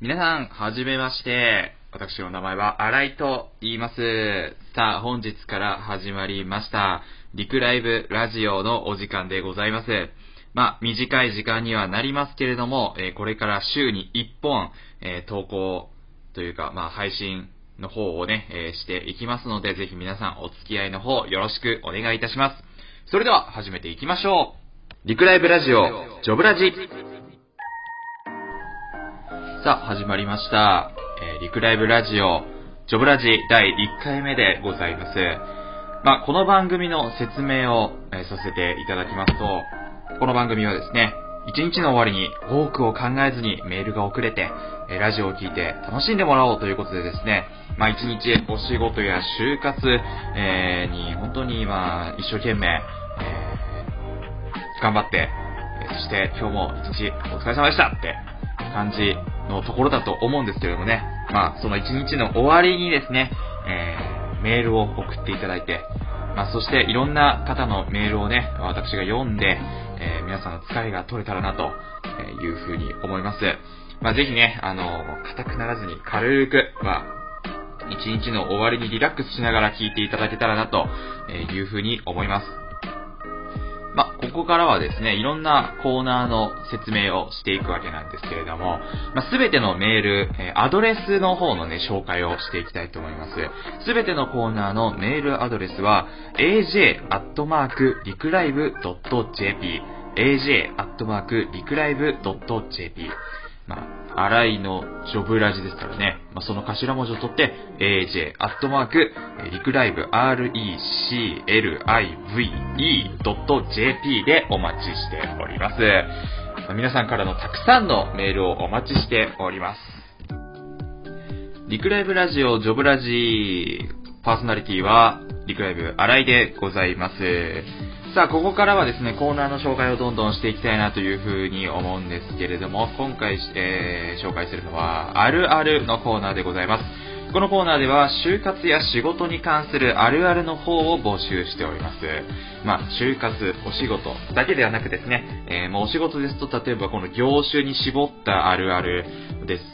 皆さん、はじめまして。私の名前は新井と言います。さあ、本日から始まりました、リクライブラジオのお時間でございます。まあ、短い時間にはなりますけれども、えーこれから週に1本、えー投稿というか、まあ、配信の方をね、えーしていきますので、ぜひ皆さんお付き合いの方よろしくお願いいたします。それでは、始めていきましょう。リクライブラジオ、ジョブラジ。さあ、始まりました。えーリクライブラジオ、ジョブラジ第1回目でございます。まあ、この番組の説明を、えーさせていただきますと、この番組はですね、一日の終わりに多くを考えずにメールが送れて、えーラジオを聞いて楽しんでもらおうということでですね、まあ一日お仕事や就活、えーに本当にまあ一生懸命、えー頑張って、そして今日も一日お疲れ様でしたって感じのところだと思うんですけれどもね、まあその一日の終わりにですね、えーメールを送っていただいて、まあそしていろんな方のメールをね、私が読んで、えー皆さんの疲れが取れたらなというふうに思います。まあぜひね、あの、硬くならずに軽く、まあ一日の終わりにリラックスしながら聞いていただけたらなというふうに思います。まあ、ここからはですね、いろんなコーナーの説明をしていくわけなんですけれども、まあ、すべてのメール、えアドレスの方のね、紹介をしていきたいと思います。すべてのコーナーのメールアドレスは、aj.licrive.jp aj.licrive.jp まあ、荒井のジョブラジですからね。まあ、その頭文字を取って、aj、アットマーク、リクライブ、reclive.jp でお待ちしております。まあ皆さんからのたくさんのメールをお待ちしております。リクライブラジオ、ジョブラジパーソナリティは、リクライブ、荒井でございます。さあ、ここからはですね、コーナーの紹介をどんどんしていきたいなというふうに思うんですけれども、今回、えー紹介するのは、あるあるのコーナーでございます。このコーナーでは、就活や仕事に関するあるあるの方を募集しております。まあ、就活、お仕事だけではなくですね、えーまあ、お仕事ですと、例えばこの業種に絞ったあるあるです、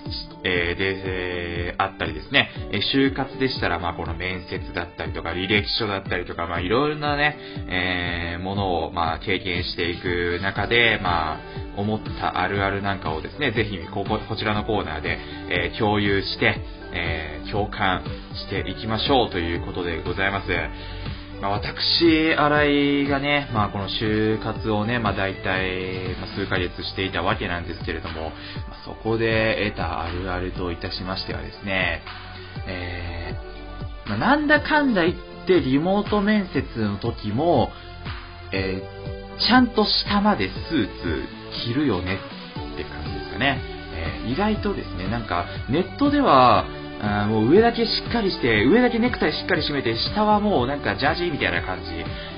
えーで、えーあったりですね、え就活でしたら、まあ、この面接だったりとか、履歴書だったりとか、まあ、いろいろなね、えものを、まあ、経験していく中で、まあ、思ったあるあるなんかをですね、ぜひ、ここ、こちらのコーナーで、え共有して、えー共感していきましょうということでございます。まあ、私、新井がね、まあ、この就活をね、まあ、大体、ま、数ヶ月していたわけなんですけれども、まそこで得たあるあるといたしましてはですね、えーま、なんだかんだ言ってリモート面接の時も、えーちゃんと下までスーツ着るよねって感じですかね。えー意外とですね、なんかネットでは、もう上だけしっかりして、上だけネクタイしっかり締めて、下はもうなんかジャージーみたいな感じ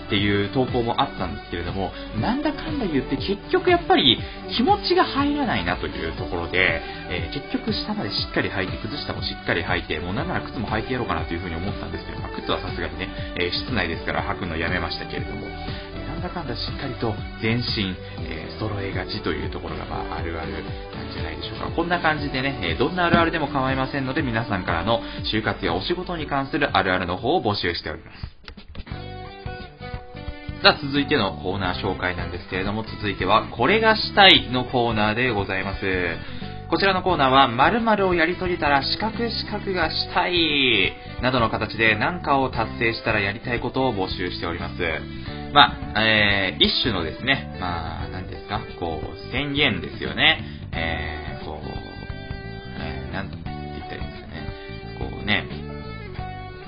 っていう投稿もあったんですけれども、なんだかんだ言って結局やっぱり気持ちが入らないなというところで、えー結局下までしっかり履いて、靴下もしっかり履いて、もうなんなら靴も履いてやろうかなというふうに思ったんですけど、まあ、靴はさすがにね、えー室内ですから履くのやめましたけれども、なんだかんだしっかりと全身、えー揃えがちというところが、まあ、あるあるんじゃないでしょうか。こんな感じでね、えどんなあるあるでも構いませんので、皆さんからの就活やお仕事に関するあるあるの方を募集しております。さあ、続いてのコーナー紹介なんですけれども、続いては、これがしたいのコーナーでございます。こちらのコーナーは、〇〇をやり遂げたら資格資格がしたいなどの形で何かを達成したらやりたいことを募集しております。まあ、えー、一種のですね、まあ、何ですか、こう、宣言ですよね。えー、こう、えー、なんて言ったらいいんですかね。こうね、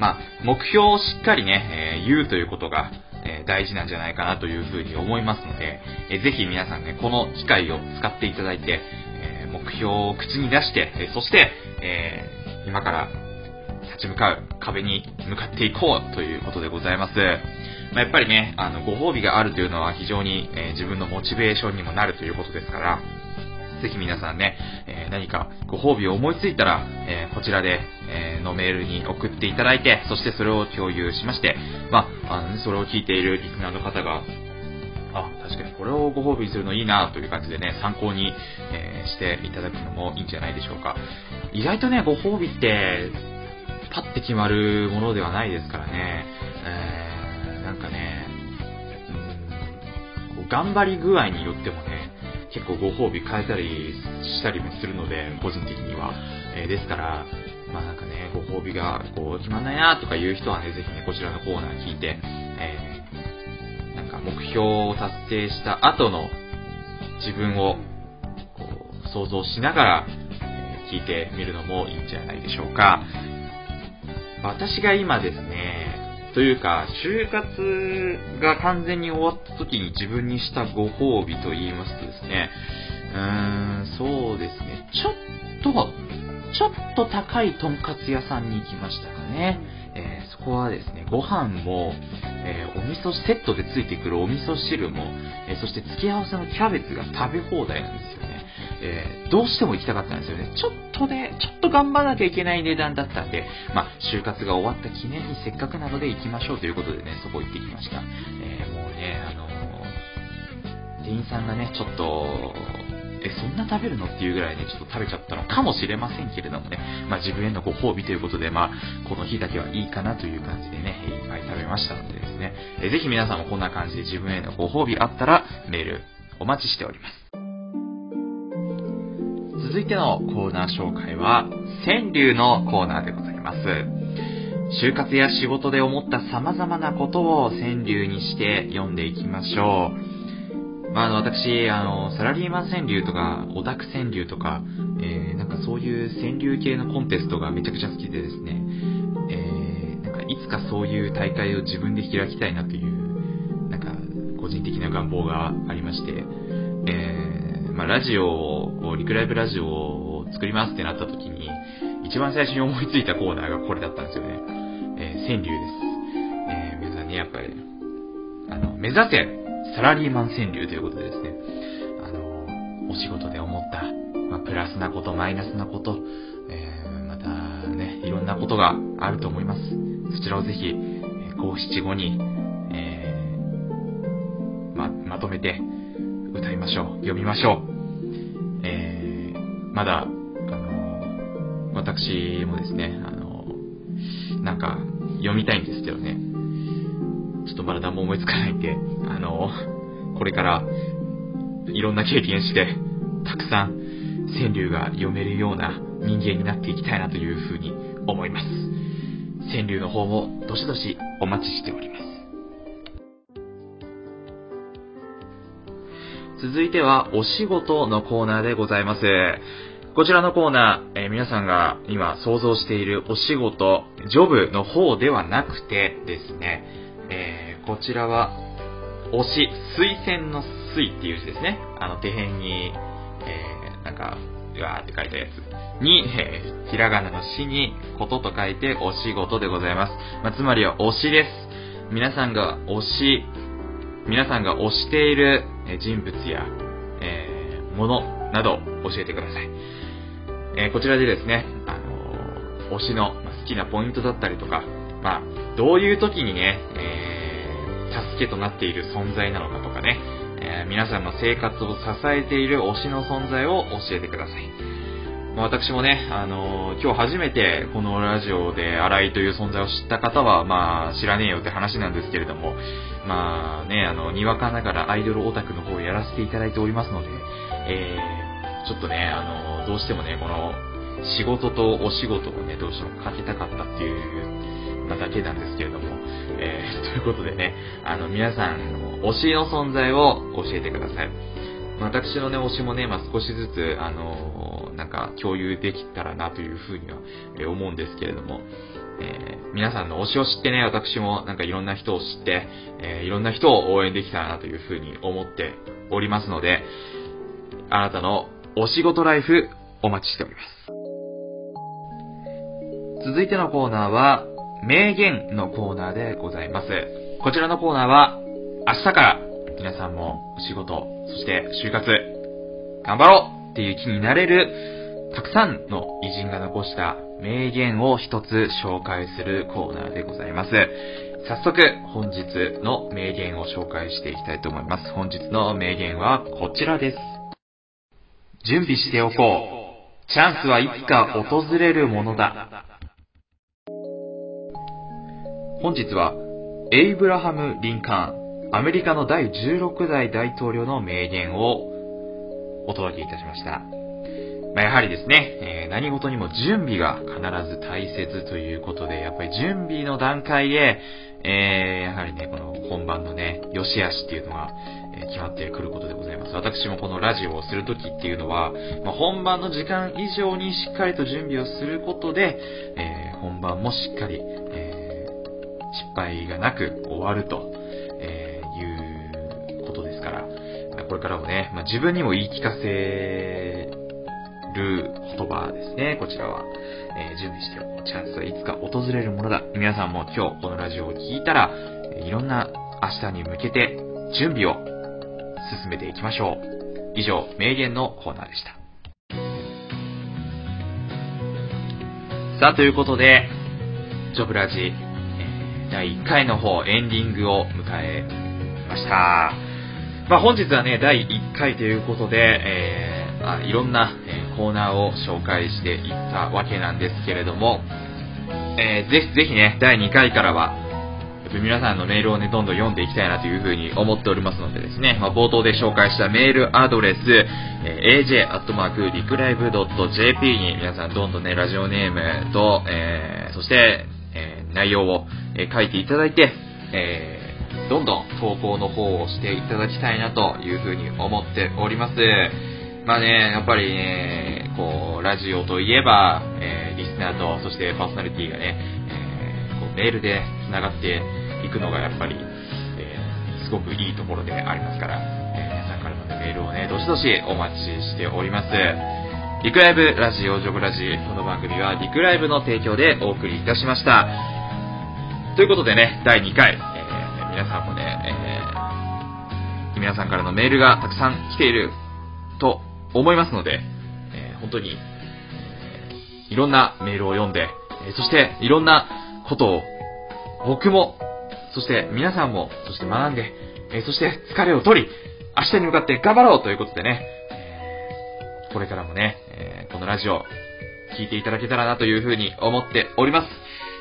まあ、目標をしっかりね、えー言うということが、え大事なんじゃないかなというふうに思いますので、えーぜひ皆さんね、この機会を使っていただいて、え目標を口に出して、えそして、え今から立ち向かう壁に向かっていこうということでございます。まあ、やっぱりね、あの、ご褒美があるというのは非常に、え自分のモチベーションにもなるということですから、ぜひ皆さんね、えー何かご褒美を思いついたら、えーこちらで、えーのメールに送っていただいて、そしてそれを共有しまして、まあ、あのね、それを聞いているリスナーの方が、あ、確かにこれをご褒美するのいいなという感じでね、参考に、え、していただくのもいいんじゃないでしょうか。意外とね、ご褒美って、パッて決まるものではないですからね。えー、なんかね、こう頑張り具合によってもね、結構ご褒美変えたりしたりもするので、個人的には。えー、ですから、まあなんかね、ご褒美がこう決まんないなとかいう人はね、ぜひね、こちらのコーナー聞いて、えー、なんか目標を達成した後の自分をこう想像しながら、え聞いてみるのもいいんじゃないでしょうか。私が今ですね、というか、就活が完全に終わった時に自分にしたご褒美と言いますとですね、うーん、そうですね、ちょっと、ちょっと高いとんかつ屋さんに行きましたかね。えー、そこはですね、ご飯も、えー、お味噌セットでついてくるお味噌汁も、えー、そして付け合わせのキャベツが食べ放題なんですよね。えー、どうしても行きたかったんですよね。ちょっとね、ちょっと頑張らなきゃいけない値段だったんで、まあ、就活が終わった記念にせっかくなので行きましょうということでね、そこ行ってきました。えー、もうね、あのー、店員さんがね、ちょっと、え、そんな食べるのっていうぐらいね、ちょっと食べちゃったのかもしれませんけれどもね、まあ自分へのご褒美ということで、まあ、この日だけはいいかなという感じでね、いっぱい食べましたのでですね、えぜひ皆さんもこんな感じで自分へのご褒美あったら、メールお待ちしております。続いてのコーナー紹介は、川柳のコーナーでございます。就活や仕事で思った様々なことを川柳にして読んでいきましょう。まあ、あの、私、あの、サラリーマン川柳とか、オタク川柳とか、えー、なんかそういう川柳系のコンテストがめちゃくちゃ好きでですね、えー、なんかいつかそういう大会を自分で開きたいなという、なんか、個人的な願望がありまして、えー、まあ、ラジオを、こう、リクライブラジオを作りますってなった時に、一番最初に思いついたコーナーがこれだったんですよね。えー、川柳です。えー、皆さんね、やっぱり、あの、目指せサラリーマン川柳ということでですね、あの、お仕事で思った、まあ、プラスなこと、マイナスなこと、えー、またね、いろんなことがあると思います。そちらをぜひ、五七五に、えー、ま、まとめて歌いましょう。読みましょう。えー、まだ、あの、私もですね、あの、なんか、読みたいんですけどね、ちょっとまだ何も思いつかないんで、あの、これからいろんな経験して、たくさん川柳が読めるような人間になっていきたいなというふうに思います。川柳の方もどしどしお待ちしております。続いては、お仕事のコーナーでございます。こちらのコーナー、えー、皆さんが今想像しているお仕事、ジョブの方ではなくてですね、えー、こちらは、推し、推薦の推っていう字ですね。あの、手辺に、えー、なんか、うわーって書いたやつに、えー、ひらがなのしに、ことと書いて、お仕事でございます。まあ、つまりは、推しです。皆さんが推し、皆さんが推している人物や、えー、ものなど教えてください。えー、こちらでですね、あのー、推しの好きなポイントだったりとか、まあ、どういう時にね、えー、助けとなっている存在なのかとかね、えー、皆さんの生活を支えている推しの存在を教えてください。ま、私もね、あのー、今日初めてこのラジオで新井という存在を知った方は、まあ、知らねえよって話なんですけれども、まあね、あの、にわかながらアイドルオタクの方をやらせていただいておりますので、えー、ちょっとね、あの、どうしてもね、この、仕事とお仕事をね、どうしてもかけたかったっていうなだけなんですけれども、えー、ということでね、あの、皆さんの推しの存在を教えてください。私のね、推しもね、まあ、少しずつ、あの、なんか共有できたらなというふうには、え、思うんですけれども、えー、皆さんの推しを知ってね、私もなんかいろんな人を知って、えいろんな人を応援できたらなというふうに思っておりますので、あなたのお仕事ライフお待ちしております。続いてのコーナーは、名言のコーナーでございます。こちらのコーナーは、明日から皆さんもお仕事、そして就活、頑張ろうっていう気になれる、たくさんの偉人が残した名言を一つ紹介するコーナーでございます。早速、本日の名言を紹介していきたいと思います。本日の名言はこちらです。準備しておこう。チャンスはいつか訪れるものだ。本日は、エイブラハム・リンカーン、アメリカの第16代大統領の名言をお届けいたしました。まあ、やはりですね、えー、何事にも準備が必ず大切ということで、やっぱり準備の段階で、えー、やはりね、この本番のね、良し悪しっていうのが、え決まってくることでございます。私もこのラジオをするときっていうのは、まあ、本番の時間以上にしっかりと準備をすることで、えー、本番もしっかり、えー、失敗がなく終わると、えいうことですから、これからもね、まあ、自分にも言い聞かせる言葉ですね、こちらは。えー、準備してお。チャンスはいつか訪れるものだ。皆さんも今日このラジオを聴いたら、いろんな明日に向けて準備を進めていきましょう。以上、名言のコーナーでした。さあ、ということで、ジョブラジ、え、第1回の方、エンディングを迎えました。まあ、本日はね、第1回ということで、えー、あいろんな、えコーナーを紹介していったわけなんですけれども、えー、ぜひぜひね、第2回からは、皆さんのメールをね、どんどん読んでいきたいなというふうに思っておりますのでですね、まあ、冒頭で紹介したメールアドレス、えー、aj.licrive.jp に皆さんどんどんね、ラジオネームと、えー、そして、えー、内容を、え書いていただいて、えー、どんどん投稿の方をしていただきたいなというふうに思っております。まあね、やっぱりね、こう、ラジオといえば、えー、リスナーと、そしてパーソナリティがね、えー、こうメールで繋がっていくのがやっぱり、えー、すごくいいところでありますから、え皆さんからの、メールをね、どしどしお待ちしております。リクライブラジオジョブラジこの番組はリクライブの提供でお送りいたしました。ということでね、第2回、えー、皆さんもね、え、皆さんからのメールがたくさん来ていると思いますので、えー、本当に、えー、いろんなメールを読んで、え、そしていろんなことを僕も、そして皆さんも、そして学んで、えそして疲れを取り、明日に向かって頑張ろうということでね、えこれからもね、えこのラジオ、聞いていただけたらなというふうに思っております。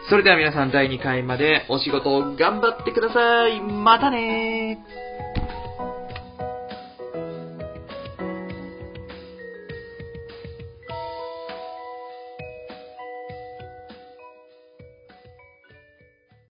それでは皆さん第2回までお仕事を頑張ってください。またねー。